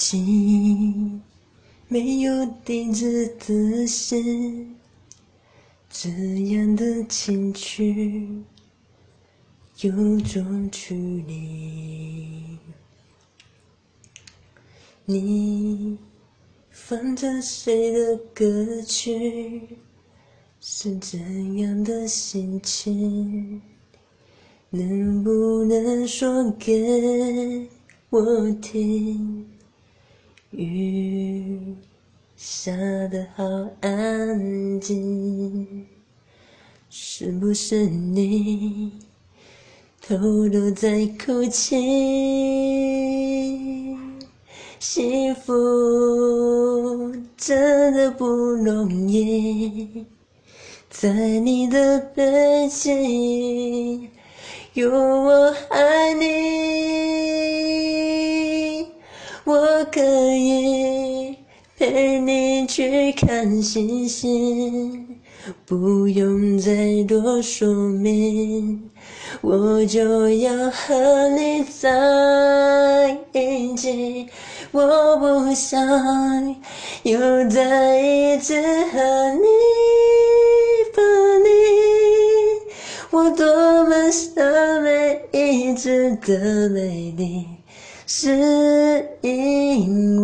情，没有地址的信，这样的情绪有种距离。你放着谁的歌曲？是怎样的心情？能不能说给我听？雨下得好安静，是不是你偷偷在哭泣？幸福真的不容易，在你的背景有我我可以陪你去看星星，不用再多说明，我就要和你在一起。我不想又再一次和你分离，我多么想每一次的美丽，是 in